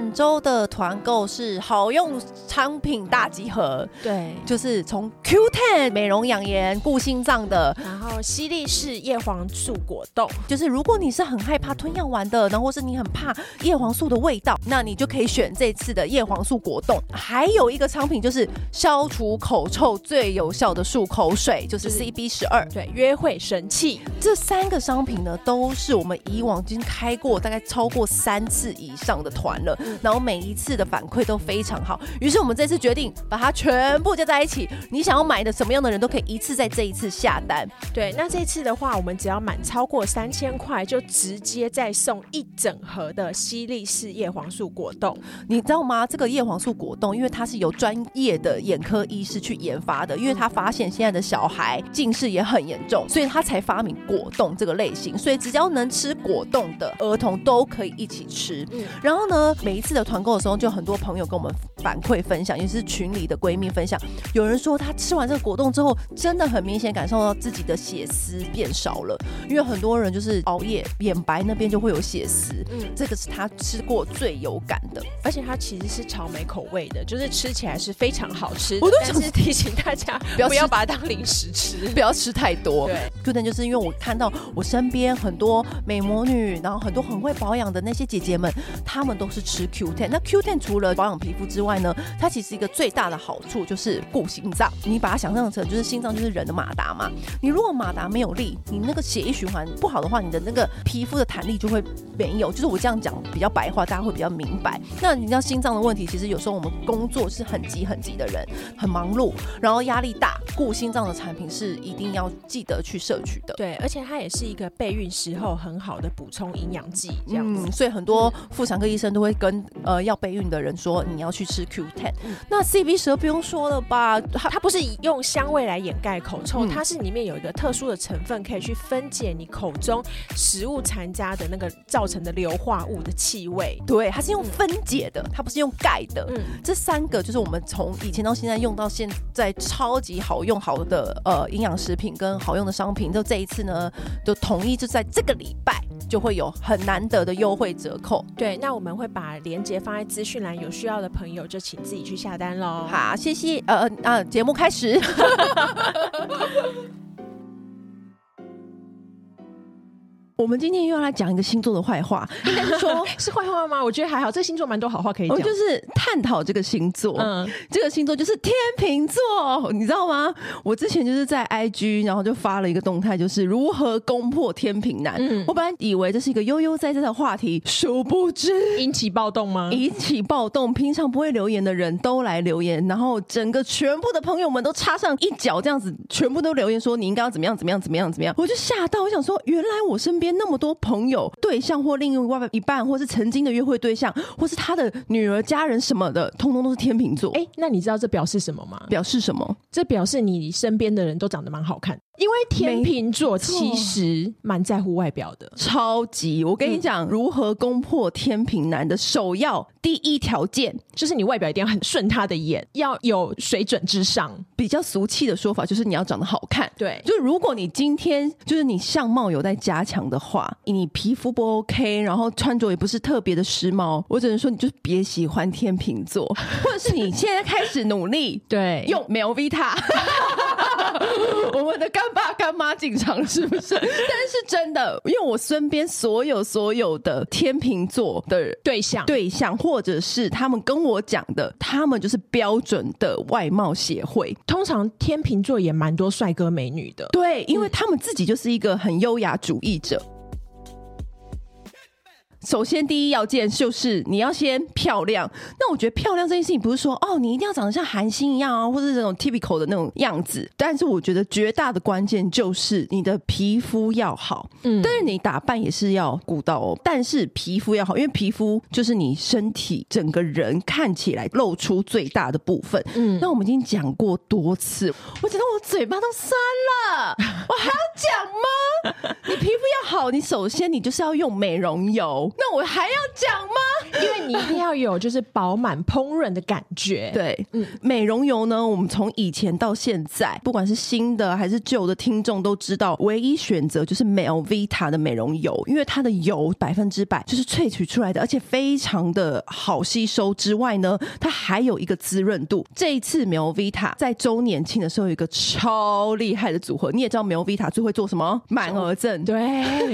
本周的团购是好用商品大集合，对，就是从 Q10 美容养颜顾心脏的，然后西力士叶黄素果冻，就是如果你是很害怕吞药丸的，然后或是你很怕叶黄素的味道，那你就可以选这次的叶黄素果冻。还有一个商品就是消除口臭最有效的漱口水，就是 CB 十二，对，约会神器。这三个商品呢，都是我们以往已经开过大概超过三次以上的团了。然后每一次的反馈都非常好，于是我们这次决定把它全部加在一起。你想要买的什么样的人都可以一次在这一次下单。对，那这次的话，我们只要满超过三千块，就直接再送一整盒的西利士叶黄素果冻。你知道吗？这个叶黄素果冻，因为它是由专业的眼科医师去研发的，因为他发现现在的小孩近视也很严重，所以他才发明果冻这个类型。所以只要能吃果冻的儿童都可以一起吃。嗯，然后呢？每一次的团购的时候，就很多朋友跟我们反馈分享，也是群里的闺蜜分享。有人说她吃完这个果冻之后，真的很明显感受到自己的血丝变少了，因为很多人就是熬夜，眼白那边就会有血丝。嗯，这个是她吃过最有感的，而且它其实是草莓口味的，就是吃起来是非常好吃。我都想是提醒大家 不要不要把它当零食吃，不要吃太多。对，Q10 就是因为我看到我身边很多美魔女，然后很多很会保养的那些姐姐们，她们都是。吃 Q ten 那 Q ten 除了保养皮肤之外呢，它其实一个最大的好处就是顾心脏。你把它想象成就是心脏就是人的马达嘛，你如果马达没有力，你那个血液循环不好的话，你的那个皮肤的弹力就会没有。就是我这样讲比较白话，大家会比较明白。那你知道心脏的问题，其实有时候我们工作是很急很急的人，很忙碌，然后压力大，顾心脏的产品是一定要记得去摄取的。对，而且它也是一个备孕时候很好的补充营养剂，这样子。嗯，所以很多妇产科医生都会。跟呃要备孕的人说，你要去吃 Q10，嗯、那 CB 蛇不用说了吧？它它不是用香味来掩盖口臭，嗯、它是里面有一个特殊的成分，可以去分解你口中食物残渣的那个造成的硫化物的气味。对，它是用分解的，它不是用盖的。嗯，这三个就是我们从以前到现在用到现在超级好用好的呃营养食品跟好用的商品，就这一次呢，就统一就在这个礼拜就会有很难得的优惠折扣。对，那我们会把。链接放在资讯栏，有需要的朋友就请自己去下单喽。好，谢谢。呃呃，节目开始。我们今天又要来讲一个星座的坏话，应该是说是坏话吗？我觉得还好，这个星座蛮多好话可以讲。就是探讨这个星座，嗯，这个星座就是天秤座，你知道吗？我之前就是在 IG，然后就发了一个动态，就是如何攻破天秤男。嗯，我本来以为这是一个悠悠哉哉的话题，殊不知引起暴动吗？引起暴动，平常不会留言的人都来留言，然后整个全部的朋友们都插上一脚，这样子全部都留言说你应该要怎么样怎么样怎么样怎么样，我就吓到，我想说原来我身边。那么多朋友、对象或另外一半，或是曾经的约会对象，或是他的女儿、家人什么的，通通都是天秤座。哎，那你知道这表示什么吗？表示什么？这表示你身边的人都长得蛮好看。因为天秤座其实蛮在乎外表的，超级。我跟你讲，嗯、如何攻破天秤男的首要第一条件，就是你外表一定要很顺他的眼，要有水准之上。比较俗气的说法就是你要长得好看。对，就如果你今天就是你相貌有在加强的话，你皮肤不 OK，然后穿着也不是特别的时髦，我只能说你就别喜欢天秤座，或者是你现在开始努力，对，用 Melvita。我们的干爸干妈进场是不是？但是真的，因为我身边所有所有的天秤座的对象对象，或者是他们跟我讲的，他们就是标准的外貌协会。通常天秤座也蛮多帅哥美女的，对，因为他们自己就是一个很优雅主义者。首先，第一要件就是你要先漂亮。那我觉得漂亮这件事情不是说哦，你一定要长得像韩星一样啊，或者这种 typical 的那种样子。但是我觉得绝大的关键就是你的皮肤要好，嗯，但是你打扮也是要顾到哦。但是皮肤要好，因为皮肤就是你身体整个人看起来露出最大的部分。嗯，那我们已经讲过多次，我觉得我嘴巴都酸了，我还要讲吗？你皮肤要好，你首先你就是要用美容油。那我还要讲吗？因为你一定要有就是饱满烹饪的感觉。对，嗯，美容油呢，我们从以前到现在，不管是新的还是旧的听众都知道，唯一选择就是 Melvita 的美容油，因为它的油百分之百就是萃取出来的，而且非常的好吸收。之外呢，它还有一个滋润度。这一次 Melvita 在周年庆的时候有一个超厉害的组合，你也知道 Melvita 最会做什么？满额赠。对，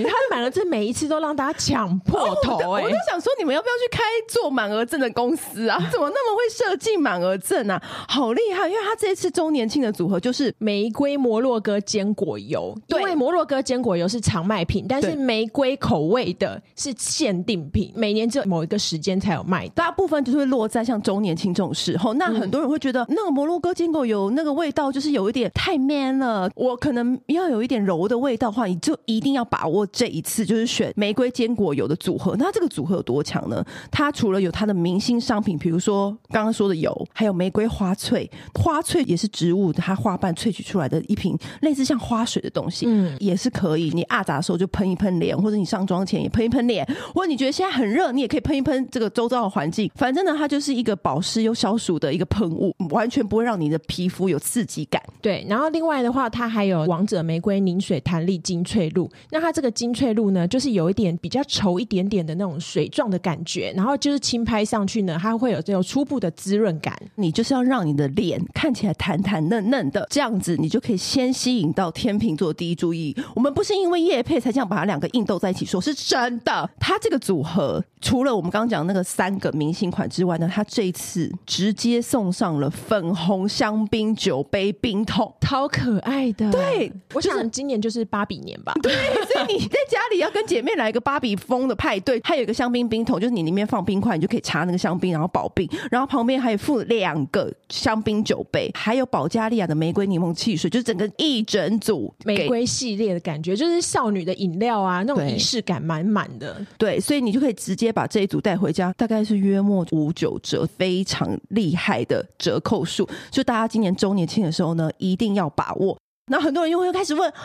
他的满额赠每一次都让大家抢破头、欸。哎、哦，我就想说，你们要不要去开做满额赠的公司啊？怎么那么会设计满额赠啊？好厉害！因为他这一次周年庆的组合就是玫瑰摩洛哥坚果油，对，因为摩洛哥坚果油是常卖品，但是玫瑰口味的是限定品，每年只有某一个时间才有卖。大部分就是会落在像周年庆这种时候，那很多人会觉得、嗯、那个摩洛哥坚果油那个味道就是有一点太 man 了。我可能要有一点柔的味道的话，你就一定要把握这一次，就是选玫瑰坚果油的组合。那这个组合有多强呢？它除了有它的明星商品，比如说刚刚说的油，还有玫瑰花萃，花萃也是植物它花瓣萃取出来的一瓶类似像花水的东西，嗯，也是可以。你阿杂的时候就喷一喷脸，或者你上妆前也喷一喷脸，或者你觉得现在很热，你也可以喷一喷这个周遭的环境。反正呢，它就是一个保湿又消暑的一个喷雾，完全不会让你的皮肤有刺激感。对，然后另外的话，它还有王者玫瑰凝水弹力精粹露。那它这个精粹露呢，就是有一点比较稠一点点的那种水状的感觉，然后就是轻拍上去呢，它会有这种初步的滋润感。你就是要让你的脸看起来弹弹嫩嫩的，这样子你就可以先吸引到天秤座第一注意。我们不是因为叶配才这样把它两个硬斗在一起说，是真的。它这个组合除了我们刚刚讲那个三个明星款之外呢，它这一次直接送上了粉红香槟酒杯冰桶，超可爱的。对，我想今年就是芭比年吧。对，所以你在家里要跟姐妹来一个芭比风的派对，还有一个香槟冰桶，就是你里面放冰块，你就可以插那个香槟，然后保冰。然后旁边还有附两个香槟酒杯，还有保加利亚的玫瑰柠檬汽水，就是整个一整组 玫瑰系列的感觉，就是少女的饮料啊，那种仪式感满满的。对，所以你就可以直接把这一组带回家，大概是约莫五九折，非常厉害的折扣数。就大家今年周年庆的时候呢，一定要把握。那很多人又会开始问啊，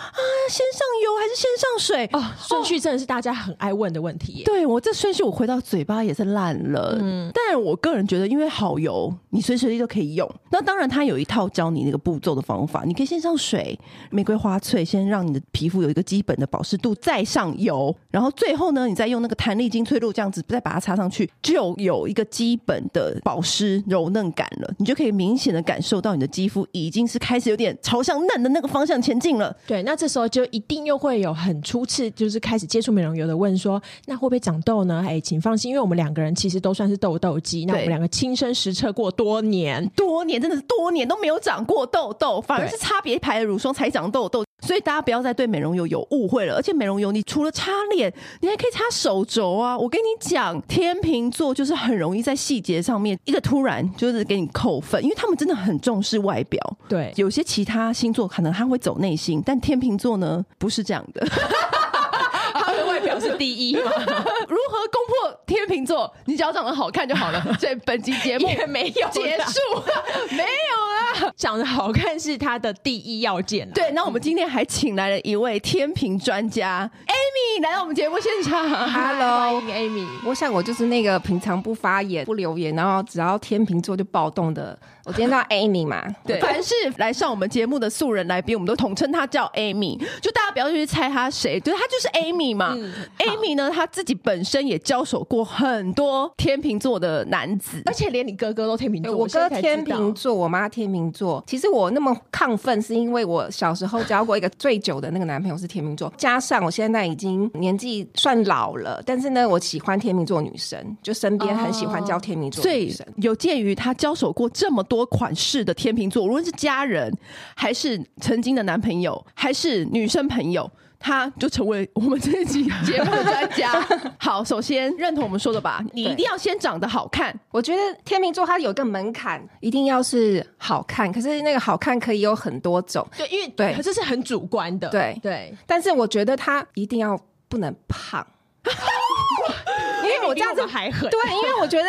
先上油还是先上水？哦，顺序真的是大家很爱问的问题。对，我这顺序，我回到嘴巴也是烂了。嗯，但我个人觉得，因为好油，你随时随地都可以用。那当然，它有一套教你那个步骤的方法。你可以先上水，玫瑰花萃，先让你的皮肤有一个基本的保湿度，再上油，然后最后呢，你再用那个弹力精粹露这样子，再把它擦上去，就有一个基本的保湿柔嫩感了。你就可以明显的感受到你的肌肤已经是开始有点朝向嫩的那个。方向前进了，对，那这时候就一定又会有很初次就是开始接触美容油的问说，那会不会长痘呢？哎，请放心，因为我们两个人其实都算是痘痘肌，那我们两个亲身实测过多年，多年真的是多年都没有长过痘痘，反而是差别牌的乳霜才长痘痘。所以大家不要再对美容油有误会了，而且美容油你除了擦脸，你还可以擦手肘啊！我跟你讲，天秤座就是很容易在细节上面一个突然就是给你扣分，因为他们真的很重视外表。对，有些其他星座可能他会走内心，但天秤座呢不是这样的。他的外表是第一吗？如何攻破天秤座？你只要长得好看就好了。所以本集节目也没有结束，没有啦。长得好看是他的第一要件。对，那我们今天还请来了一位天秤专家 Amy 来到我们节目现场。Hello，欢迎 Amy。我想我就是那个平常不发言、不留言，然后只要天秤座就暴动的。我今天叫 Amy 嘛，对，凡是来上我们节目的素人来宾，我们都统称他叫 Amy。就大家不要去猜他谁，对，他就是 Amy 嘛。嗯、Amy 呢，他自己本身也交手过很多天秤座的男子，而且连你哥哥都天秤座。我哥天秤座，我妈天秤座。其实我那么亢奋，是因为我小时候交过一个最久的那个男朋友是天秤座，加上我现在已经年纪算老了，但是呢，我喜欢天秤座女生，就身边很喜欢交天秤座女生。哦、有鉴于他交手过这么多款式的天秤座，无论是家人，还是曾经的男朋友，还是女生朋友，他就成为我们这一集节目的专家。好，首先认同我们说的吧，你一定要先长得好看。我觉得天秤座它有个门槛，一定要是好看。可是那个好看可以有很多种，对，因为对，可是是很主观的，对对。但是我觉得他一定要不能胖，因为我这样子还狠。对，因为我觉得。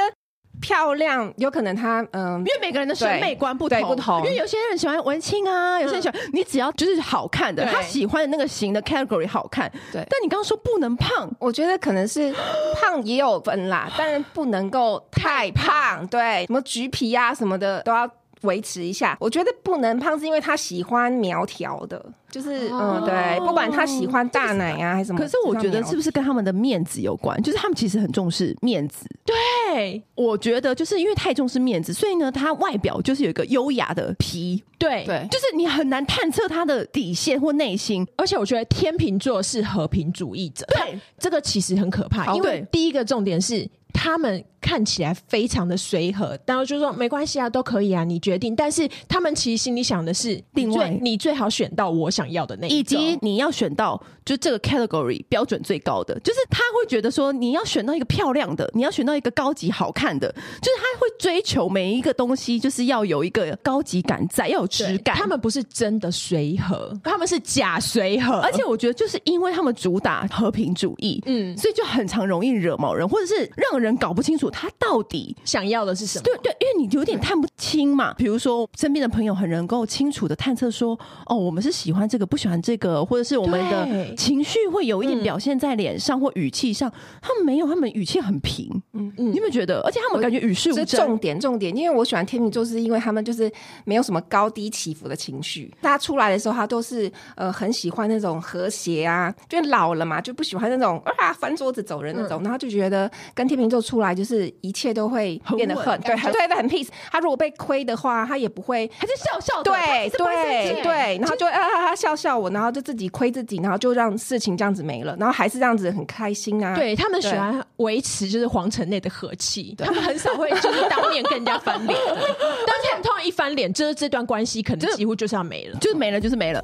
漂亮，有可能他嗯，因为每个人的审美观不同，不同。因为有些人喜欢文青啊，有些人喜欢你只要就是好看的，他喜欢的那个型的 category 好看。对，但你刚刚说不能胖，我觉得可能是胖也有分啦，但不能够太胖。对，什么橘皮啊什么的都要维持一下。我觉得不能胖是因为他喜欢苗条的。就是嗯，对，不管他喜欢大奶啊还是什么，可是我觉得是不是跟他们的面子有关？就是他们其实很重视面子。对，我觉得就是因为太重视面子，所以呢，他外表就是有一个优雅的皮。对对，就是你很难探测他的底线或内心。而且我觉得天秤座是和平主义者，对，这个其实很可怕。因为第一个重点是他们看起来非常的随和，然后就说没关系啊，都可以啊，你决定。但是他们其实心里想的是，另外你最好选到我想。想要的那以及你要选到就这个 category 标准最高的，就是他会觉得说你要选到一个漂亮的，你要选到一个高级好看的，就是他会追求每一个东西，就是要有一个高级感在，要有质感。他们不是真的随和，他们是假随和。而且我觉得就是因为他们主打和平主义，嗯，所以就很常容易惹毛人，或者是让人搞不清楚他到底想要的是什么。对对，因为你有点看不清嘛。比如说身边的朋友很能够清楚的探测说，哦，我们是喜欢。这个不喜欢这个，或者是我们的情绪会有一点表现在脸上或语气上，他们没有，他们语气很平。嗯嗯，你有没有觉得？而且他们感觉与世无争。这重点重点，因为我喜欢天秤座，是因为他们就是没有什么高低起伏的情绪。大家出来的时候，他都是呃很喜欢那种和谐啊，就老了嘛，就不喜欢那种啊翻桌子走人那种，然后就觉得跟天秤座出来就是一切都会变得很对，对的很 peace。他如果被亏的话，他也不会，还是笑笑的，对对对，然后就啊啊啊。笑笑我，然后就自己亏自己，然后就让事情这样子没了，然后还是这样子很开心啊。对，他们喜欢维持就是皇城内的和气，他们很少会就是当面跟人家翻脸。但是他们通常一翻脸，就是这段关系可能几乎就是要没了，就是没了，就是没了。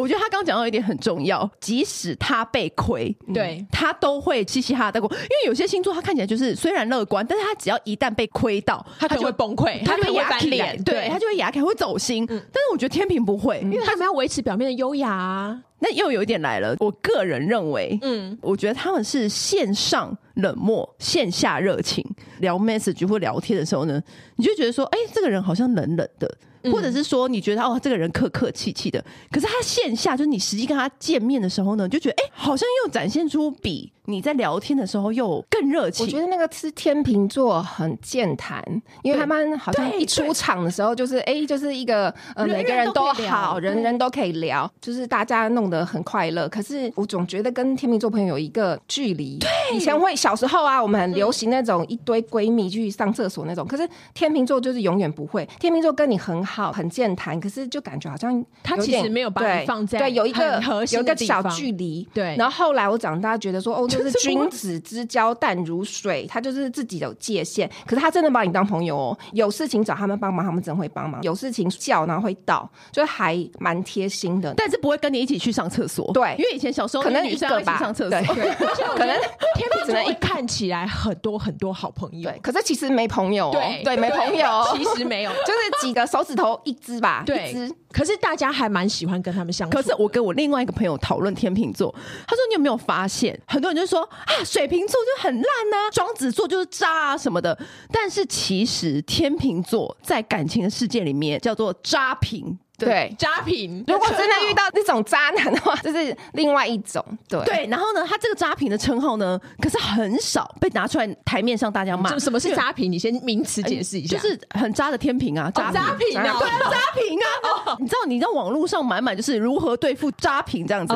我觉得他刚刚讲到一点很重要，即使他被亏，对、嗯、他都会嘻嘻哈哈的过。因为有些星座他看起来就是虽然乐观，但是他只要一旦被亏到，他就会崩溃，他就会哑脸，对他就会哑开，会走心。嗯、但是我觉得天平不会，因为他们要维持表面的优雅啊。那又有一点来了，我个人认为，嗯，我觉得他们是线上冷漠，线下热情。聊 message 或聊天的时候呢，你就觉得说，哎、欸，这个人好像冷冷的。或者是说你觉得哦，这个人客客气气的，可是他线下就是你实际跟他见面的时候呢，就觉得哎、欸，好像又展现出比你在聊天的时候又更热情。我觉得那个是天秤座很健谈，因为他们好像一出场的时候就是哎、欸，就是一个呃每个人都好，人人都可以聊，就是大家弄得很快乐。可是我总觉得跟天秤座朋友有一个距离。对，以前会小时候啊，我们很流行那种一堆闺蜜去上厕所那种，可是天秤座就是永远不会。天秤座跟你很好。好，很健谈，可是就感觉好像他其实没有把你放在对，有一个有一个小距离。对，然后后来我长大觉得说，哦，就是 君子之交淡如水，他就是自己有界限。可是他真的把你当朋友哦，有事情找他们帮忙，他们真会帮忙；有事情叫，然后会到，就还蛮贴心的。但是不会跟你一起去上厕所，对，因为以前小时候可能女生一起上厕所，对，可能天秤只能一看起来很多很多好朋友，对可是其实没朋友，对。对，没朋友，其实没有，就是几个手指头。一只吧，对，一只。可是大家还蛮喜欢跟他们相处。可是我跟我另外一个朋友讨论天秤座，他说你有没有发现，很多人就说啊，水瓶座就很烂呐，双子座就是渣啊什么的。但是其实天秤座在感情的世界里面叫做渣瓶。对，渣瓶。如果真的遇到那种渣男的话，就是另外一种。对对，然后呢，他这个渣瓶的称号呢，可是很少被拿出来台面上大家骂。什么是渣瓶？你先名词解释一下。就是很渣的天平啊，渣瓶啊，对啊，渣瓶啊。你知道，你知道网络上满满就是如何对付渣瓶这样子。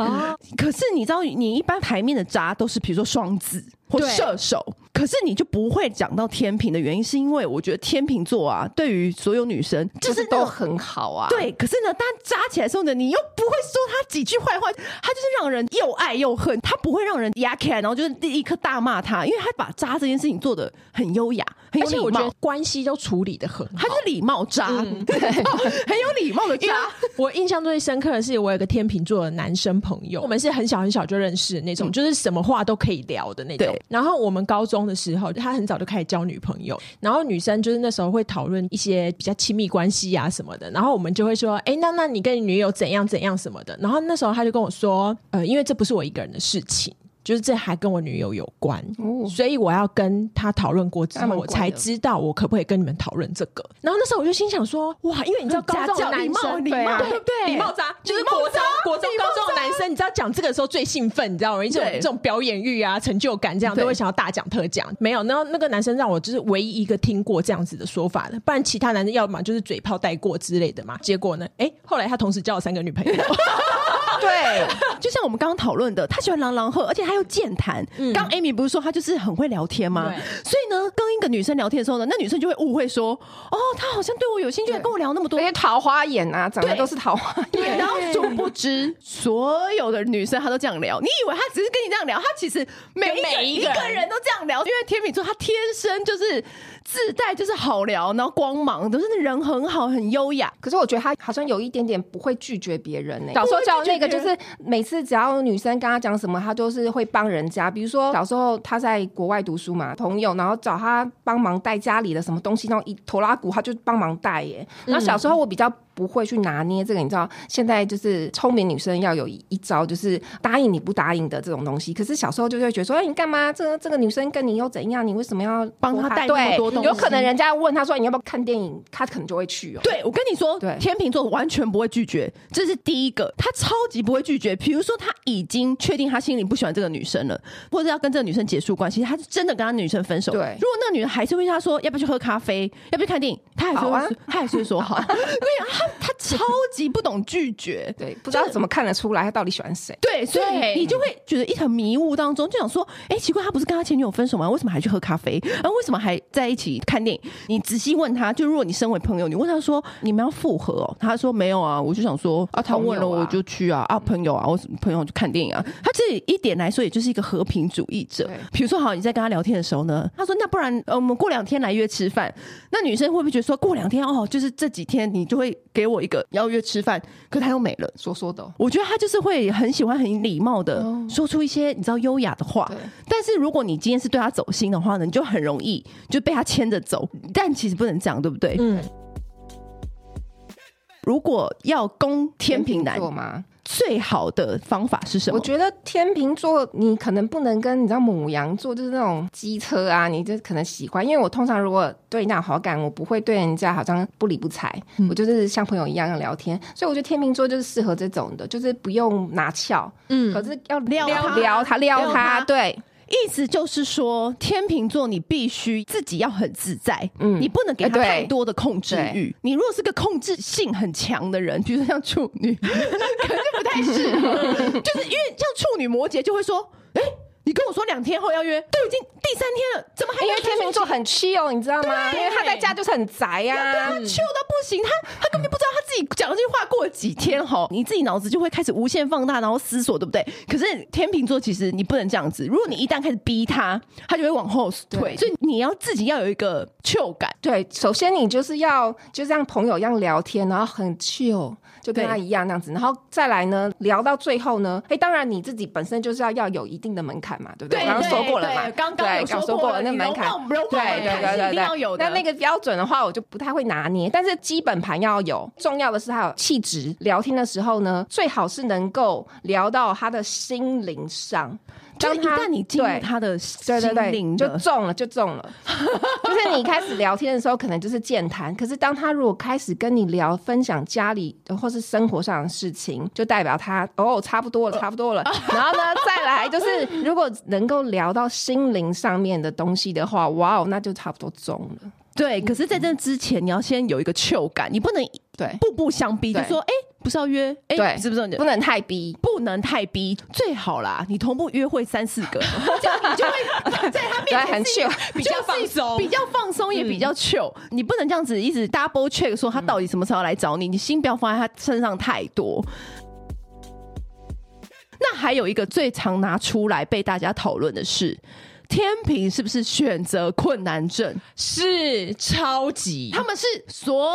可是你知道，你一般台面的渣都是比如说双子。或射手，可是你就不会讲到天秤的原因，是因为我觉得天秤座啊，对于所有女生就是都很好啊。对，可是呢，当扎起来的时候呢，你又不会说他几句坏话，他就是让人又爱又恨，他不会让人压开，然后就是立刻大骂他，因为他把扎这件事情做的很优雅，很有礼貌，而且我觉得关系都处理的很好，他是礼貌渣，嗯、对，很有礼貌的渣。我印象最深刻的是，我有个天秤座的男生朋友，我们是很小很小就认识的那种，嗯、就是什么话都可以聊的那种。然后我们高中的时候，他很早就开始交女朋友，然后女生就是那时候会讨论一些比较亲密关系啊什么的，然后我们就会说，哎，那那你跟你女友怎样怎样什么的，然后那时候他就跟我说，呃，因为这不是我一个人的事情。就是这还跟我女友有关，哦所以我要跟他讨论过之后，我才知道我可不可以跟你们讨论这个。然后那时候我就心想说，哇，因为你知道高中礼貌生礼貌对不对？礼貌渣，就是国中、国中、高中的男生，你知道讲这个的时候最兴奋，你知道吗？一种这种表演欲啊、成就感，这样都会想要大讲特讲。没有，然后那个男生让我就是唯一一个听过这样子的说法的，不然其他男生要么就是嘴炮带过之类的嘛。结果呢，哎，后来他同时交了三个女朋友。对，就像我们刚刚讨论的，他喜欢朗朗赫，而且他又健谈。刚 Amy 不是说他就是很会聊天吗？对所以呢，跟一个女生聊天的时候呢，那女生就会误会说，哦，他好像对我有兴趣，跟我聊那么多那。些桃花眼啊，长得都是桃花眼。对，然后殊不知，所有的女生她都这样聊。你以为她只是跟你这样聊，她其实每一个每一个人都这样聊。因为天秤座他天生就是自带就是好聊，然后光芒，都是人很好，很优雅。可是我觉得他好像有一点点不会拒绝别人呢、小时候叫那个就是每次只要女生跟他讲什么，他都是会帮人家。比如说小时候他在国外读书嘛，朋友然后找他帮忙带家里的什么东西，那种一拖拉鼓他就帮忙带耶。然后小时候我比较。不会去拿捏这个，你知道，现在就是聪明女生要有一招，就是答应你不答应的这种东西。可是小时候就会觉得说，哎，你干嘛？这个这个女生跟你又怎样？你为什么要帮她带那么多东西？有可能人家问他说，你要不要看电影？他可能就会去哦。对，我跟你说，对天秤座完全不会拒绝，这是第一个，他超级不会拒绝。比如说，他已经确定他心里不喜欢这个女生了，或者要跟这个女生结束关系，他是真的跟他女生分手。对如果那个女人还是问他说要不要去喝咖啡，要不要去看电影，他还是会说，他还是会说好。我跟你讲，他他超级不懂拒绝。对，不知道怎么看得出来他到底喜欢谁。对，所以你就会觉得一团迷雾当中，就想说，哎、奇怪，他不是跟他前女友分手吗？为什么还去喝咖啡？然后为什么还在一起看电影？你仔细问他，就如果你身为朋友，你问他说，你们要复合哦？他说没有啊，我就想说啊，他问了我就去啊，啊，朋友啊，我朋友去看电影啊。他这一点来说，也就是一个和平主义者。比如说，好，你在跟他聊天的时候呢，他说那不然，呃，我们过两天来约吃饭。那女生会不会觉得说过两天哦，就是这几天你就会给我一个邀约吃饭？可他又没了。说说的哦，我觉得他就是会很喜欢很礼貌的说出一些你知道优雅的话，但是如果你今天是对他走心的话呢，你就很容易就被他牵着走。但其实不能这样，对不对？嗯，如果要攻天平男，座吗？最好的方法是什么？我觉得天秤座你可能不能跟你知道母羊座就是那种机车啊，你就可能喜欢。因为我通常如果对你有好感，我不会对人家好像不理不睬，嗯、我就是像朋友一样样聊天。所以我觉得天秤座就是适合这种的，就是不用拿翘，嗯可是要撩他撩他撩他，对。意思就是说，天秤座你必须自己要很自在，嗯你不能给他太多的控制欲。你如果是个控制性很强的人，比如说像处女，可能就不太适合。就是因为像处女、摩羯就会说，哎、你跟我说两天后要约，都已经第三天了，怎么还因为天秤座很 chill，你知道吗？因为他在家就是很宅呀、啊。他 chill 到不行，他他根本不知道他自己讲这句话过了几天哈，你自己脑子就会开始无限放大，然后思索，对不对？可是天秤座其实你不能这样子，如果你一旦开始逼他，他就会往后退，所以你要自己要有一个 chill 感。对，首先你就是要就像朋友一样聊天，然后很 chill，就跟他一样那样子，然后再来呢，聊到最后呢，哎，当然你自己本身就是要要有一定的门槛嘛，对不对？刚刚说过了嘛，刚刚有说过了，那门槛，对对对对，一定要有的。那那个标准的话，我就不太会拿捏，但是基本盘要有。重要的是还有气质，聊天的时候呢，最好是能够聊到他的心灵上。就一旦你进入他的心灵，就中了，就中了。就是你开始聊天的时候，可能就是健谈；可是当他如果开始跟你聊，分享家里或是生活上的事情，就代表他哦，差不多了，差不多了。然后呢，再来就是如果能够聊到心灵上面的东西的话，哇哦，那就差不多中了。对，可是在这之前，你要先有一个 chill 感，你不能对步步相逼，就说哎。不是要约？哎、欸，对，是不是？不能太逼，不能太逼，最好啦。你同步约会三四个，这样你就会 在他面前很 chill，比较放松，比较放松也比较 chill。你不能这样子一直 double check 说他到底什么时候来找你，你心不要放在他身上太多。那还有一个最常拿出来被大家讨论的是。天平是不是选择困难症？是超级，他们是所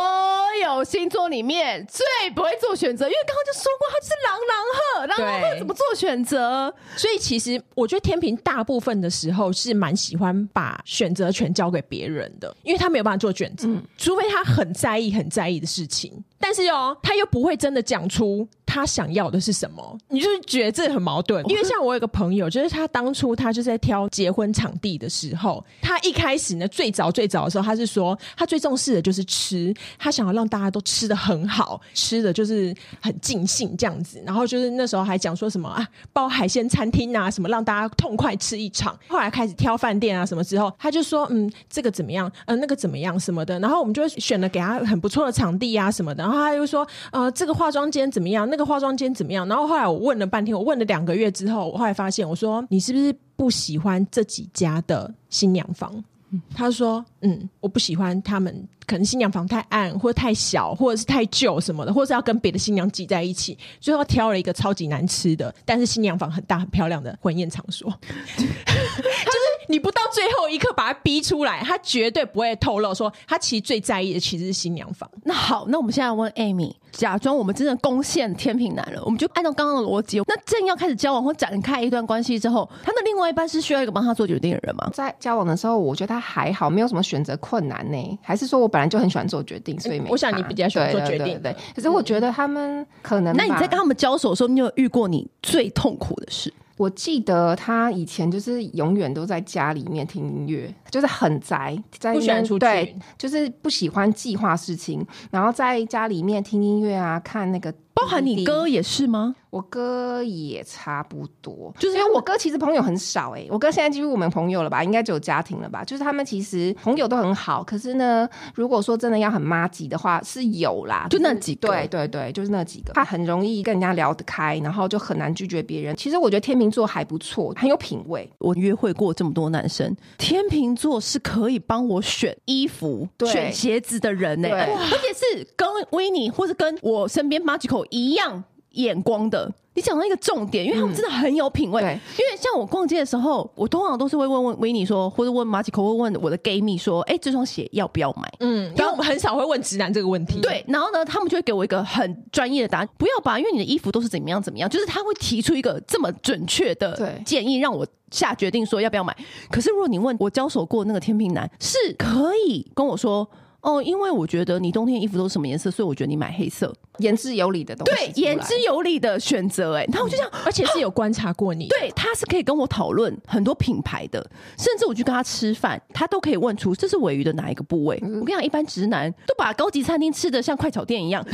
有星座里面最不会做选择，因为刚刚就说过，他就是狼狼赫，狼狼赫怎么做选择？所以其实我觉得天平大部分的时候是蛮喜欢把选择权交给别人的，因为他没有办法做选择，嗯、除非他很在意、很在意的事情。但是哦，他又不会真的讲出。他想要的是什么？你就是觉得这很矛盾。因为像我有个朋友，就是他当初他就在挑结婚场地的时候，他一开始呢，最早最早的时候，他是说他最重视的就是吃，他想要让大家都吃的很好，吃的就是很尽兴这样子。然后就是那时候还讲说什么啊，包海鲜餐厅啊，什么让大家痛快吃一场。后来开始挑饭店啊什么之后，他就说嗯，这个怎么样？呃，那个怎么样什么的。然后我们就选了给他很不错的场地啊什么的。然后他又说呃，这个化妆间怎么样？那个化妆间怎么样？然后后来我问了半天，我问了两个月之后，我后来发现，我说你是不是不喜欢这几家的新娘房？嗯，他说嗯，我不喜欢他们。可能新娘房太暗，或者太小，或者是太旧什么的，或者是要跟别的新娘挤在一起，最后挑了一个超级难吃的，但是新娘房很大很漂亮的婚宴场所。就是你不到最后一刻把他逼出来，他绝对不会透露说他其实最在意的其实是新娘房。那好，那我们现在问 Amy，假装我们真的攻陷天平男了，我们就按照刚刚的逻辑，那正要开始交往或展开一段关系之后，他的另外一半是需要一个帮他做决定的人吗？在交往的时候，我觉得他还好，没有什么选择困难呢，还是说我。本来就很喜欢做决定，所以没、欸、我想你比较喜欢做决定，对。可是我觉得他们可能……那你在跟他们交手的时候，你有遇过你最痛苦的事？我记得他以前就是永远都在家里面听音乐，就是很宅，在不喜欢出去，对，就是不喜欢计划事情，然后在家里面听音乐啊，看那个。包含你哥也是吗？我哥也差不多，就是因为我哥其实朋友很少哎、欸，我哥现在几乎我们朋友了吧，应该只有家庭了吧。就是他们其实朋友都很好，可是呢，如果说真的要很妈级的话，是有啦，就那几个，对对对，就是那几个。他很容易跟人家聊得开，然后就很难拒绝别人。其实我觉得天秤座还不错，很有品味。我约会过这么多男生，天秤座是可以帮我选衣服、选鞋子的人呢、欸，而且是跟维尼或者跟我身边 Magical 一样眼光的，你讲到一个重点，因为他们真的很有品味。嗯、因为像我逛街的时候，我通常都是会问问维尼说，或者问马吉克，会问我的 gay 蜜说，哎、欸，这双鞋要不要买？嗯，然后我们很少会问直男这个问题。对，然后呢，他们就会给我一个很专业的答案，不要吧，因为你的衣服都是怎么样怎么样，就是他会提出一个这么准确的建议，让我下决定说要不要买。可是如果你问我交手过那个天平男，是可以跟我说。哦，因为我觉得你冬天衣服都是什么颜色，所以我觉得你买黑色，言之有理的东西。对，言之有理的选择。哎，然后我就想，而且是有观察过你。对，他是可以跟我讨论很多品牌的，甚至我去跟他吃饭，他都可以问出这是尾鱼的哪一个部位。嗯、我跟你讲，一般直男都把高级餐厅吃的像快炒店一样，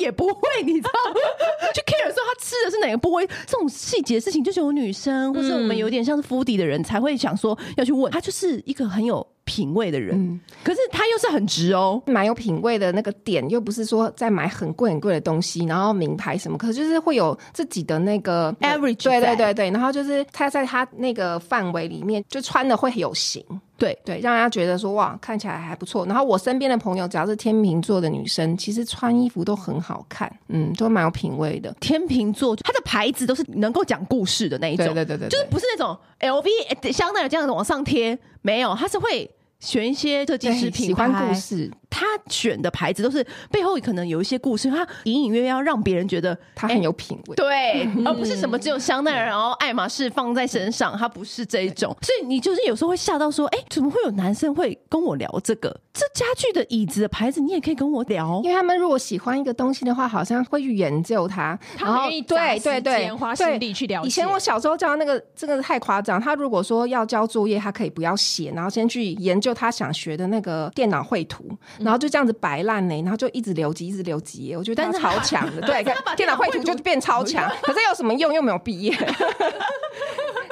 也不会，你知道，去 care 说他吃的是哪个部位，这种细节事情，就是有女生或是我们有点像是 foodie 的人才会想说要去问。他就是一个很有。品味的人，嗯，可是他又是很直哦，蛮有品味的那个点，又不是说在买很贵很贵的东西，然后名牌什么，可是就是会有自己的那个 average，对对对对，然后就是他在他那个范围里面，就穿的会很有型，对对，让人家觉得说哇，看起来还不错。然后我身边的朋友，只要是天秤座的女生，其实穿衣服都很好看，嗯，都蛮有品味的。天秤座，它的牌子都是能够讲故事的那一种，对对对对，就是不是那种 LV 香奈儿这样子往上贴，没有，它是会。选一些设计师品牌，喜欢故事。他选的牌子都是背后可能有一些故事，他隐隐约约要让别人觉得他很有品味，对，而不是什么只有香奈儿然后爱马仕放在身上，他不是这一种。所以你就是有时候会吓到说，哎，怎么会有男生会跟我聊这个？这家具的椅子的牌子你也可以跟我聊，因为他们如果喜欢一个东西的话，好像会去研究它，然后对对对，花心力去了解。以前我小时候教那个这个太夸张，他如果说要交作业，他可以不要写，然后先去研究他想学的那个电脑绘图，然后就这样子摆烂呢，然后就一直留级，一直留级。我觉得他超强的，对，看电脑绘图就变超 强，可是有什么用？又没有毕业。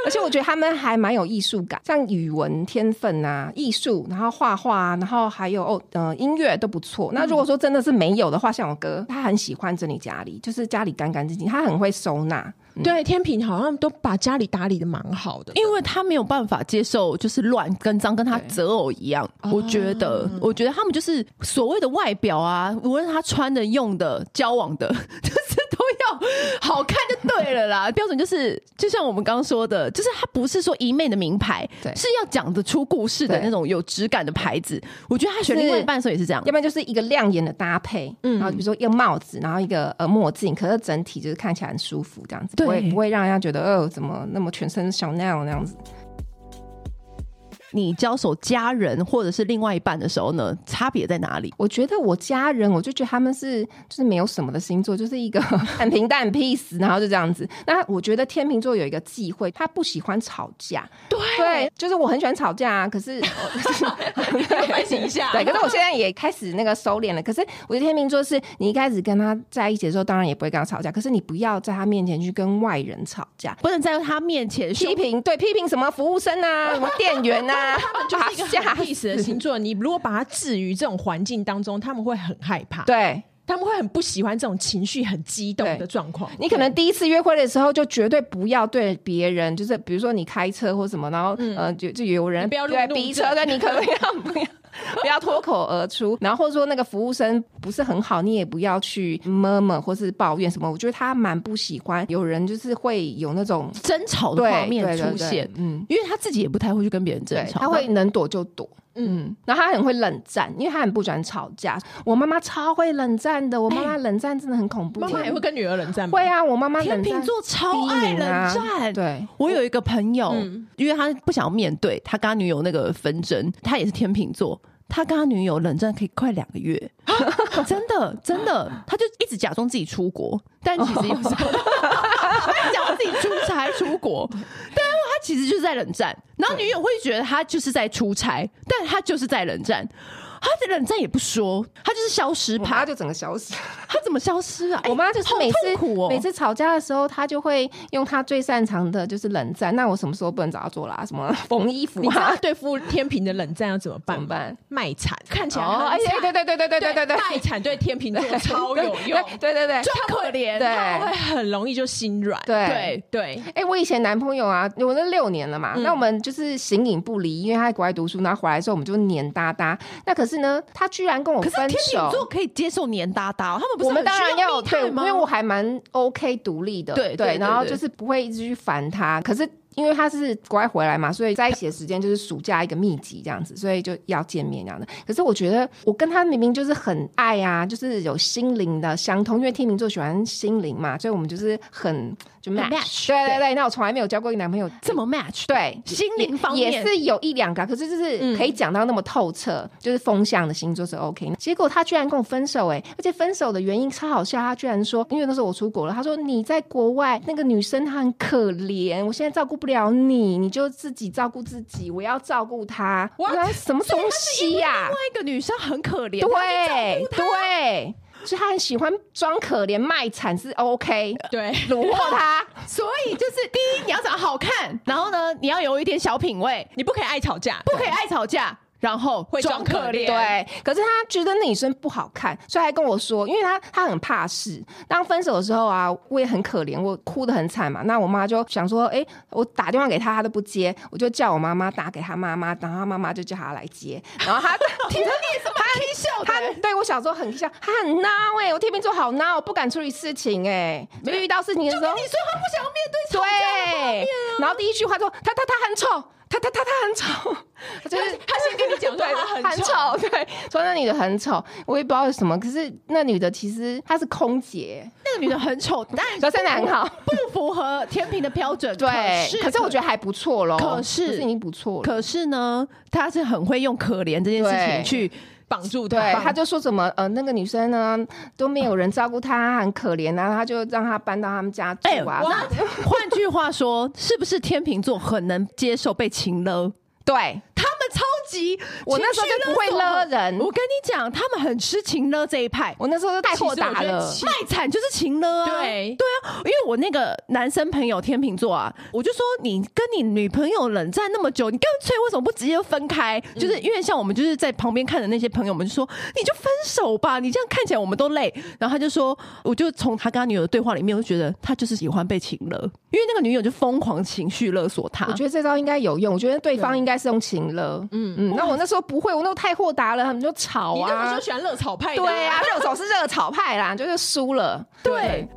而且我觉得他们还蛮有艺术感，像语文天分啊，艺术，然后画画啊，然后还有哦，呃，音乐都不错。那如果说真的是没有的话，像我哥，他很喜欢整理家里，就是家里干干净净，他很会收纳。嗯、对，天平好像都把家里打理的蛮好的，因为他没有办法接受就是乱跟脏，跟他择偶一样。我觉得，我觉得他们就是所谓的外表啊，无论他穿的、用的、交往的。要好看就对了啦，标准就是就像我们刚刚说的，就是它不是说一昧的名牌，对，是要讲得出故事的那种有质感的牌子。我觉得他选另外一半的时候也是这样，要不然就是一个亮眼的搭配，嗯，然后比如说一个帽子，然后一个呃墨镜，可是整体就是看起来很舒服，这样子，对，不会不会让人家觉得哦，怎么那么全身香奈儿那样子。你交手家人或者是另外一半的时候呢，差别在哪里？我觉得我家人，我就觉得他们是就是没有什么的星座，就是一个 很平淡、很 peace，然后就这样子。那我觉得天秤座有一个忌讳，他不喜欢吵架。对，对，就是我很喜欢吵架啊，可是 反省一下。对，可是我现在也开始那个收敛了。可是我觉得天秤座是你一开始跟他在一起的时候，当然也不会跟他吵架，可是你不要在他面前去跟外人吵架，不能在他面前批评，对，批评什么服务生啊，什么店员啊，他们就是一个很 peace 的星座。你如果把他置于这种环境当中，他们会很害怕。对。他们会很不喜欢这种情绪很激动的状况。你可能第一次约会的时候，就绝对不要对别人，就是比如说你开车或什么，然后、嗯、呃，就就有人不要对逼车对，你可能要不要 不要脱口而出。然后或者说那个服务生不是很好，你也不要去 murmur 或是抱怨什么。我觉得他蛮不喜欢有人就是会有那种争吵的画面出现。嗯，因为他自己也不太会去跟别人争吵，他会能躲就躲。嗯，然后他很会冷战，因为他很不喜欢吵架。我妈妈超会冷战的，我妈妈冷战真的很恐怖。妈妈也会跟女儿冷战吗？会啊，我妈妈天秤座超爱冷战。对，我有一个朋友，因为他不想要面对他跟他女友那个纷争，他也是天秤座，他跟他女友冷战可以快两个月，真的真的，他就一直假装自己出国，但其实有时候他假装自己出差出国，但。其实就是在冷战，然后女友会觉得他就是在出差，但他就是在冷战。他的冷战也不说，他就是消失，他就整个消失。他怎么消失啊？我妈就是每次、欸哦、每次吵架的时候，他就会用他最擅长的就是冷战。那我什么时候不能找他做啦？什么 缝衣服啊？对付天平的冷战要怎么办？怎么办？卖惨，看起来很惨。哎，对对对对对对对对，卖惨对天平座超有用。对 对对，装可怜，他会很容易就心软。对对对。哎，我以前男朋友啊，我那六年了嘛，那我们就是形影不离，因为他在国外读书，然后回来之后我们就黏哒哒。那可是呢，他居然。跟我分手，可是天秤座可以接受黏哒哒，他们不是我们当然要对，因为我还蛮 OK 独立的，对对，然后就是不会一直去烦他，可是。因为他是国外回来嘛，所以在一起的时间就是暑假一个密集这样子，所以就要见面这样的。可是我觉得我跟他明明就是很爱啊，就是有心灵的相通，因为天秤座喜欢心灵嘛，所以我们就是很就 match。对对对，那我从来没有交过一个男朋友这么 match。对，心灵方面也是有一两个，可是就是可以讲到那么透彻，嗯、就是风向的星座是 OK。结果他居然跟我分手哎、欸，而且分手的原因超好笑，他居然说，因为那时候我出国了，他说你在国外那个女生她很可怜，我现在照顾不了你，你就自己照顾自己。我要照顾她。哇，什么东西呀、啊？另外一个女生很可怜，对对，所以她很喜欢装可怜卖惨是 OK，对，虏获他。所以就是第一，你要长得好看，然后呢，你要有一点小品味，你不可以爱吵架，不可以爱吵架。然后会装可怜，对。可是他觉得那女生不好看，所以还跟我说，因为他他很怕事。当分手的时候啊，我也很可怜，我哭得很惨嘛。那我妈就想说，哎，我打电话给他，他都不接，我就叫我妈妈打给他妈妈，然后他妈妈就叫他来接。然后他，听着，你也是蛮搞笑的。他对我小时候很像，他很孬哎、欸，我天秤座好孬，我不敢处理事情哎、欸。没遇到事情的时候，你说他不想要面对吵架的画面、啊、然后第一句话说，他他他很丑。他他他他很丑，就是他先跟你讲 对，他很丑，对，说那女的很丑，我也不知道是什么。可是那女的其实她是空姐，那个女的很丑，但是身材很好，不符合天平的标准。对，可是我觉得还不错喽。可是已经不错了。可是呢，她是很会用可怜这件事情去。绑住他，对，他就说什么呃，那个女生呢都没有人照顾她，很可怜啊，他就让她搬到他们家住啊。换、欸、句话说，是不是天秤座很能接受被情勒？对他们。超级，我那时候就不会勒人。我跟你讲，他们很吃情勒这一派。我那时候太豁达了，卖惨就是情勒啊。对对啊，因为我那个男生朋友天秤座啊，我就说你跟你女朋友冷战那么久，你干脆为什么不直接分开？嗯、就是因为像我们就是在旁边看的那些朋友们就说，你就分手吧，你这样看起来我们都累。然后他就说，我就从他跟他女友的对话里面，我就觉得他就是喜欢被情勒，因为那个女友就疯狂情绪勒索他。我觉得这招应该有用，我觉得对方应该是用情勒。嗯嗯，那我那时候不会，我那时候太豁达了，他们就吵啊。你那时候喜欢热炒派的，对啊，热炒是热炒派啦，就是输了。对，对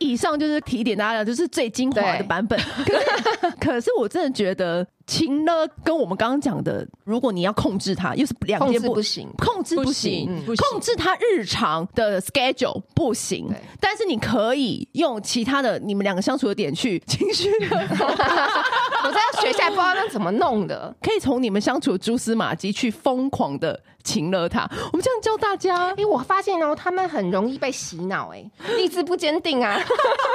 以上就是提点大家的，就是最精华的版本。可是，可是我真的觉得。情呢跟我们刚刚讲的，如果你要控制它，又是两件不不行，控制不行，控制它日常的 schedule 不行。但是你可以用其他的你们两个相处的点去情绪。我在学校不知道那怎么弄的，可以从你们相处的蛛丝马迹去疯狂的情了他。我们这样教大家。诶我发现哦他们很容易被洗脑诶意志不坚定啊。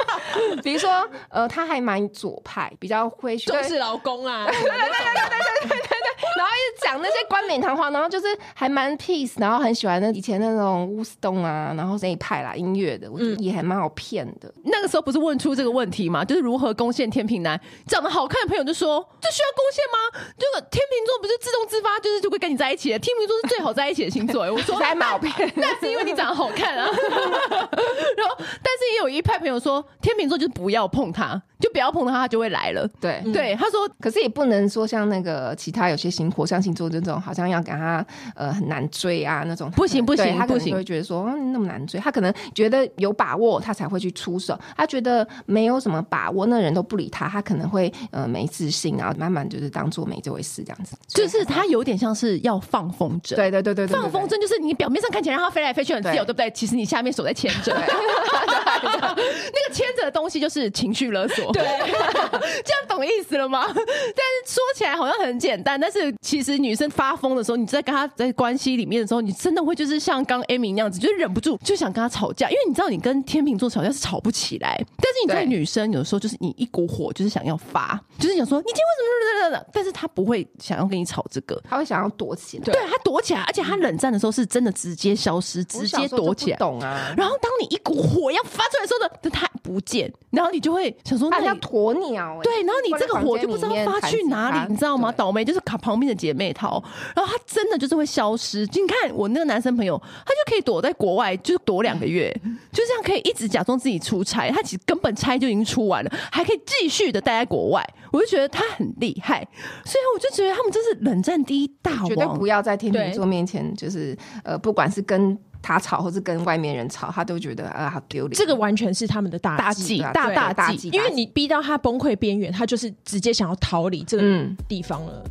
比如说呃他还蛮左派比较会重视老公啊。然后一直讲那些冠冕堂皇，然后就是还蛮 peace，然后很喜欢那以前那种乌斯东啊，然后那一派啦音乐的，我觉得也还蛮好骗的、嗯。那个时候不是问出这个问题嘛？就是如何攻陷天秤男？长得好看的朋友就说：这需要攻陷吗？这个天秤座不是自动自发，就是就会跟你在一起的。天秤座是最好在一起的星座。我说还蛮骗，那是因为你长得好看啊。然后，但是也有一派朋友说，天秤座就是不要碰他，就不要碰他，他就会来了。对、嗯、对，他说，可是也不能说像那个其他有些星火象星座这种，好像要给他呃很难追啊那种。不行不行，他可能会觉得说，嗯，那么难追，他可能觉得有把握，他才会去出手。他觉得没有什么把握，那人都不理他，他可能会呃没自信，然后慢慢就是当做没这回事这样子。就是他有点像是要放风筝。对对对对，对，放风筝就是你表面上看起来让他飞来飞去很自由，对，对不对？其实你下面手在牵着。那个牵着的东西就是情绪勒索。对，这样懂意思了吗？但是说起来好像很简单，但是其实女生发疯的时候，你在跟她在关系里面的时候，你真的会就是像刚 Amy 那样子，就是忍不住就想跟她吵架，因为你知道你跟天秤座吵架是吵不起来，但是你对女生有的时候就是你一股火就是想要发，就是想说你今天为什么但是她不会想要跟你吵这个，她会想要躲起来，对，她躲起来，而且她冷战的时候是真的直接消失，直接躲起来，懂啊？然后当你一股火要发出来的时候呢，她不见，然后你就会想说，那要鸵鸟，对，然后你这个火就不知道发去哪里，你知道吗？倒霉就是卡旁边的姐妹淘，然后他真的就是会消失。你看我那个男生朋友，他就可以躲在国外，就是躲两个月，就这样可以一直假装自己出差，他其实根本差就已经出完了，还可以继续的待在国外。我就觉得他很厉害，所以我就觉得他们真是冷战第一大王。绝对不要在天秤座面前，就是呃，不管是跟。他吵，或是跟外面人吵，他都觉得啊，好丢脸。这个完全是他们的大忌，大大大忌。因为你逼到他崩溃边缘，他就是直接想要逃离这个地方了。嗯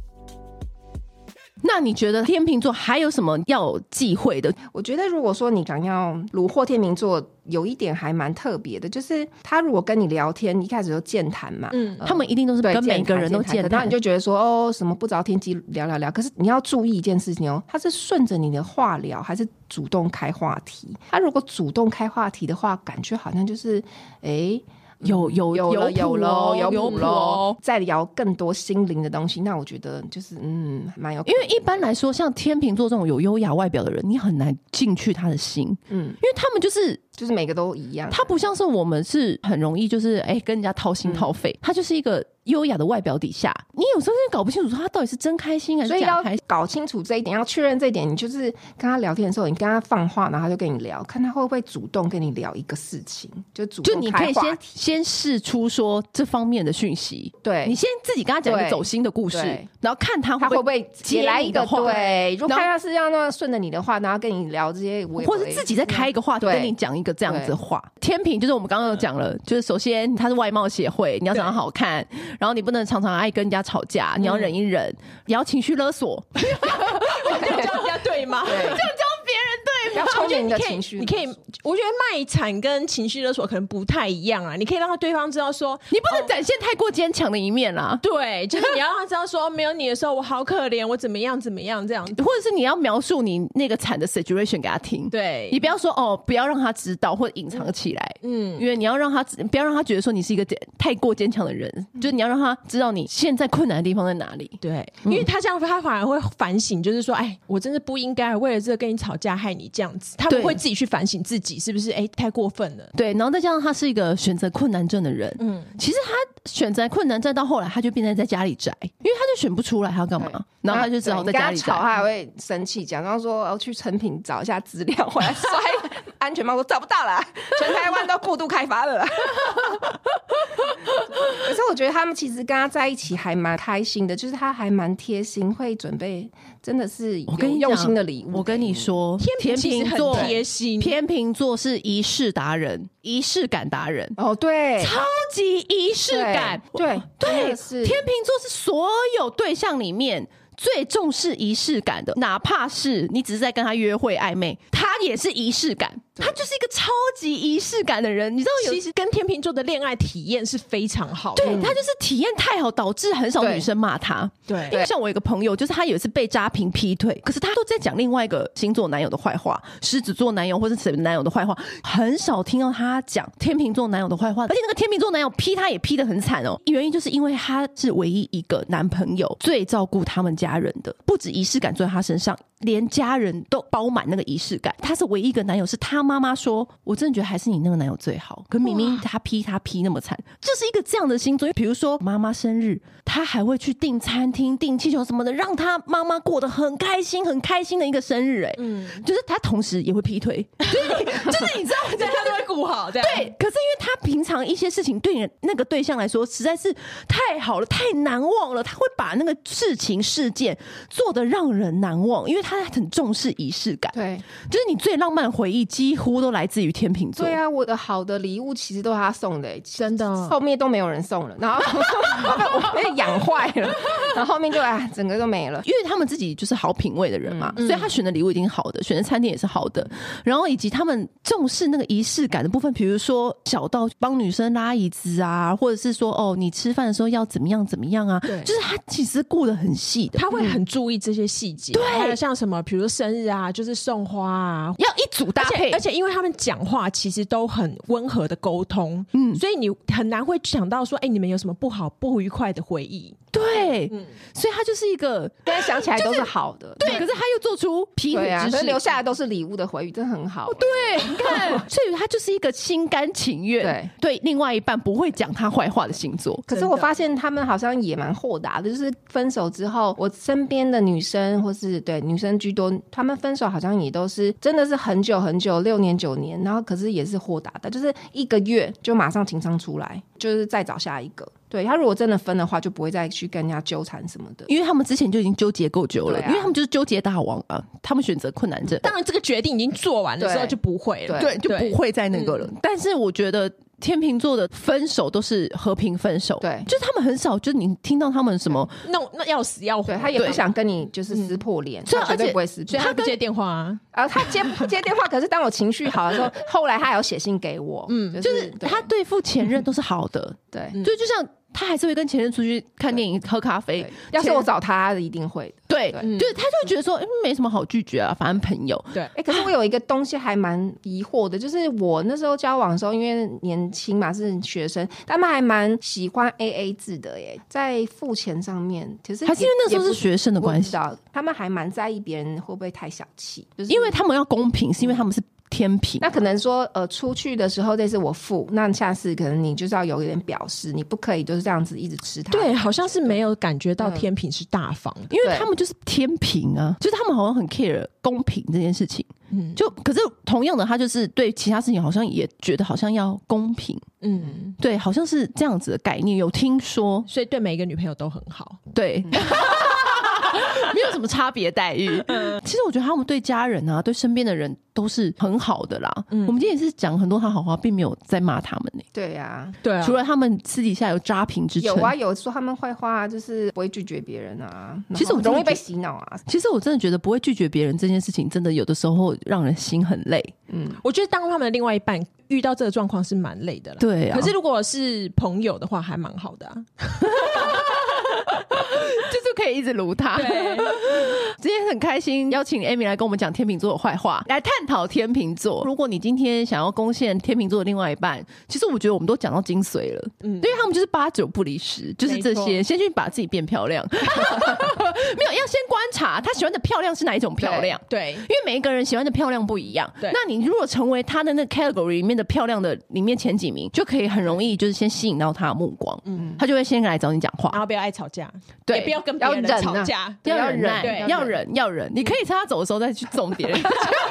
那你觉得天秤座还有什么要忌讳的？我觉得如果说你想要虏获天秤座，有一点还蛮特别的，就是他如果跟你聊天，一开始就健谈嘛，嗯，他们一定都是跟每个人都健谈，然后你就觉得说哦，什么不着天机聊聊聊。可是你要注意一件事情哦，他是顺着你的话聊，还是主动开话题？他如果主动开话题的话，感觉好像就是哎。有有有了有有有谱了，再聊更多心灵的东西，那我觉得就是嗯，蛮有。因为一般来说，像天秤座这种有优雅外表的人，你很难进去他的心，嗯，因为他们就是。就是每个都一样，他不像是我们是很容易就是哎、欸、跟人家掏心掏肺，他、嗯、就是一个优雅的外表底下，你有时候真搞不清楚说他到底是真开心还是假开心。所以搞清楚这一点，要确认这一点，你就是跟他聊天的时候，你跟他放话，然后他就跟你聊，看他会不会主动跟你聊一个事情，就主动就你可以先先试出说这方面的讯息，对，你先自己跟他讲一个走心的故事，然后看他会不会接来一个话，对，如果他是要那顺着你的话，然后跟你聊这些，或者自己再开一个话题跟你讲一个。这样子话，天平就是我们刚刚有讲了，就是首先他是外貌协会，你要长得好看，然后你不能常常爱跟人家吵架，你要忍一忍，你要情绪勒索，这样人家对吗？这样教别人对吗？我觉得你可以，你可以，我觉得卖惨跟情绪勒索可能不太一样啊。你可以让他对方知道说，你不能展现太过坚强的一面啦。对，就是你要让他知道说，没有你的时候我好可怜，我怎么样怎么样这样，或者是你要描述你那个惨的 situation 给他听。对，你不要说哦，不要让他知道。或者隐藏起来，嗯，因为你要让他不要让他觉得说你是一个太过坚强的人，嗯，就是你要让他知道你现在困难的地方在哪里。对，因为他这样，他反而会反省，就是说，哎，我真的不应该为了这个跟你吵架，害你这样子。他不会自己去反省自己是不是哎太过分了。对，然后再加上他是一个选择困难症的人，嗯，其实他选择困难症到后来，他就变成在家里宅，因为他就选不出来他要干嘛，然后他就只好在家里吵，他还会生气，假装说我要去成品找一下资料回来摔安全帽，我找不到了。全台湾都过度开发了，可是我觉得他们其实跟他在一起还蛮开心的，就是他还蛮贴心，会准备真的是有用心的礼物。我跟你说，天秤座贴心，天秤座是仪式达人，仪式感达人。哦，对，超级仪式感，对对，是天秤座是所有对象里面。最重视仪式感的，哪怕是你只是在跟他约会暧昧，他也是仪式感。他就是一个超级仪式感的人，你知道，其实跟天秤座的恋爱体验是非常好的。对，他就是体验太好，导致很少女生骂他。对，因为像我有一个朋友，就是他有一次被渣评劈腿，可是他都在讲另外一个星座男友的坏话，狮子座男友或者什么男友的坏话，很少听到他讲天秤座男友的坏话。而且那个天秤座男友劈他也劈的很惨哦，原因就是因为他是唯一一个男朋友最照顾他们家人的，不止仪式感做在他身上。连家人都包满那个仪式感，他是唯一一个男友，是他妈妈说，我真的觉得还是你那个男友最好。可明明他劈他劈那么惨，就是一个这样的星座。比如说妈妈生日，他还会去订餐厅、订气球什么的，让他妈妈过得很开心、很开心的一个生日。哎，嗯，就是他同时也会劈腿，就 是就是你知道，这样他都会顾好。对，可是因为他平常一些事情对你那个对象来说实在是太好了、太难忘了，他会把那个事情事件做的让人难忘，因为。他很重视仪式感，对，就是你最浪漫的回忆几乎都来自于天秤座。对啊，我的好的礼物其实都是他送的，真的，后面都没有人送了，然后 我被养坏了，然后后面就啊，整个都没了。因为他们自己就是好品味的人嘛，嗯、所以他选的礼物一定好的，选的餐厅也是好的，然后以及他们重视那个仪式感的部分，比如说小到帮女生拉椅子啊，或者是说哦，你吃饭的时候要怎么样怎么样啊，对，就是他其实顾得很细的，他会很注意这些细节，对，还有像。什么？比如说生日啊，就是送花啊，要一组搭配。而且，而且因为他们讲话其实都很温和的沟通，嗯，所以你很难会想到说，哎、欸，你们有什么不好、不愉快的回忆？对，嗯，所以他就是一个，大家想起来都是好的。对，可是他又做出劈腿之事，留下来都是礼物的回忆，真的很好。对，你看，所以他就是一个心甘情愿，对对，另外一半不会讲他坏话的星座。可是我发现他们好像也蛮豁达的，就是分手之后，我身边的女生或是对女生居多，他们分手好像也都是真的是很久很久，六年九年，然后可是也是豁达的，就是一个月就马上情商出来，就是再找下一个。对，他如果真的分的话，就不会再去跟人家纠缠什么的，因为他们之前就已经纠结够久了，啊、因为他们就是纠结大王啊，他们选择困难症。当然，这个决定已经做完的时候就不会了，对，对就不会再那个了。嗯、但是我觉得。天秤座的分手都是和平分手，对，就是他们很少，就是你听到他们什么那那要死要活，他也不想跟你就是撕破脸，所以而且不会撕破脸。所以他不接电话啊，然后他接接电话，可是当我情绪好的时候，后来他还要写信给我，嗯，就是他对付前任都是好的，对，就就像。他还是会跟前任出去看电影、喝咖啡。要是我找他，一定会。对，就是他就会觉得说，没什么好拒绝啊，反正朋友。对，哎，可是我有一个东西还蛮疑惑的，就是我那时候交往的时候，因为年轻嘛，是学生，他们还蛮喜欢 AA 制的耶，在付钱上面，其实还是因为那时候是学生的关系，他们还蛮在意别人会不会太小气，就是因为他们要公平，是因为他们是。天平，那可能说，呃，出去的时候这次我付，那下次可能你就是要有一点表示，你不可以就是这样子一直吃它。对，好像是没有感觉到天平是大方的，因为他们就是天平啊，就是他们好像很 care 公平这件事情。嗯，就可是同样的，他就是对其他事情好像也觉得好像要公平。嗯，对，好像是这样子的概念，有听说，所以对每一个女朋友都很好。对。嗯 没有什么差别待遇。其实我觉得他们对家人啊，对身边的人都是很好的啦。嗯，我们今天也是讲很多他好话，并没有在骂他们呢。对呀，对啊。除了他们私底下有渣评之称，有啊，有说他们坏话，就是不会拒绝别人啊。其实我容易被洗脑啊。其实我真的觉得不会拒绝别人这件事情，真的有的时候让人心很累。嗯，我觉得当他们的另外一半遇到这个状况是蛮累的了。对啊。可是如果是朋友的话，还蛮好的啊。就是可以一直撸他。今天很开心邀请 Amy 来跟我们讲天秤座的坏话，来探讨天秤座。如果你今天想要攻陷天秤座的另外一半，其实我觉得我们都讲到精髓了。嗯，因为他们就是八九不离十，就是这些。先去把自己变漂亮，没有要先观察他喜欢的漂亮是哪一种漂亮。对，因为每一个人喜欢的漂亮不一样。对，那你如果成为他的那个 category 里面的漂亮的里面前几名，就可以很容易就是先吸引到他的目光。嗯，他就会先来找你讲话，然后不要爱吵架。架，对也不要跟别人吵架，要忍要忍，要忍。你可以趁他走的时候再去揍别人，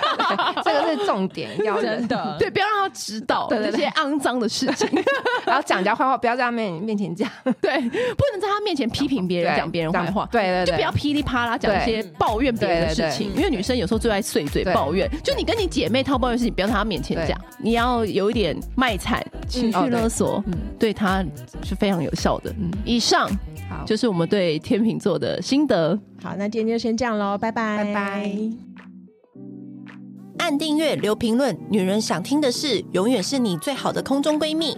这个是重点，要忍。真的。对，不要让他知道这些肮脏的事情。然后讲人家坏话，不要在他面面前讲，对，不能在他面前批评别人，讲别人坏话。对就不要噼里啪啦讲一些抱怨别人的事情，因为女生有时候最爱碎嘴抱怨。就你跟你姐妹套抱怨的事情，不要在她面前讲，你要有一点卖惨、情绪勒索，对她是非常有效的。以上就是我们对天秤座的心得。好，那今天就先这样喽，拜拜，拜拜。按订阅，留评论，女人想听的事，永远是你最好的空中闺蜜。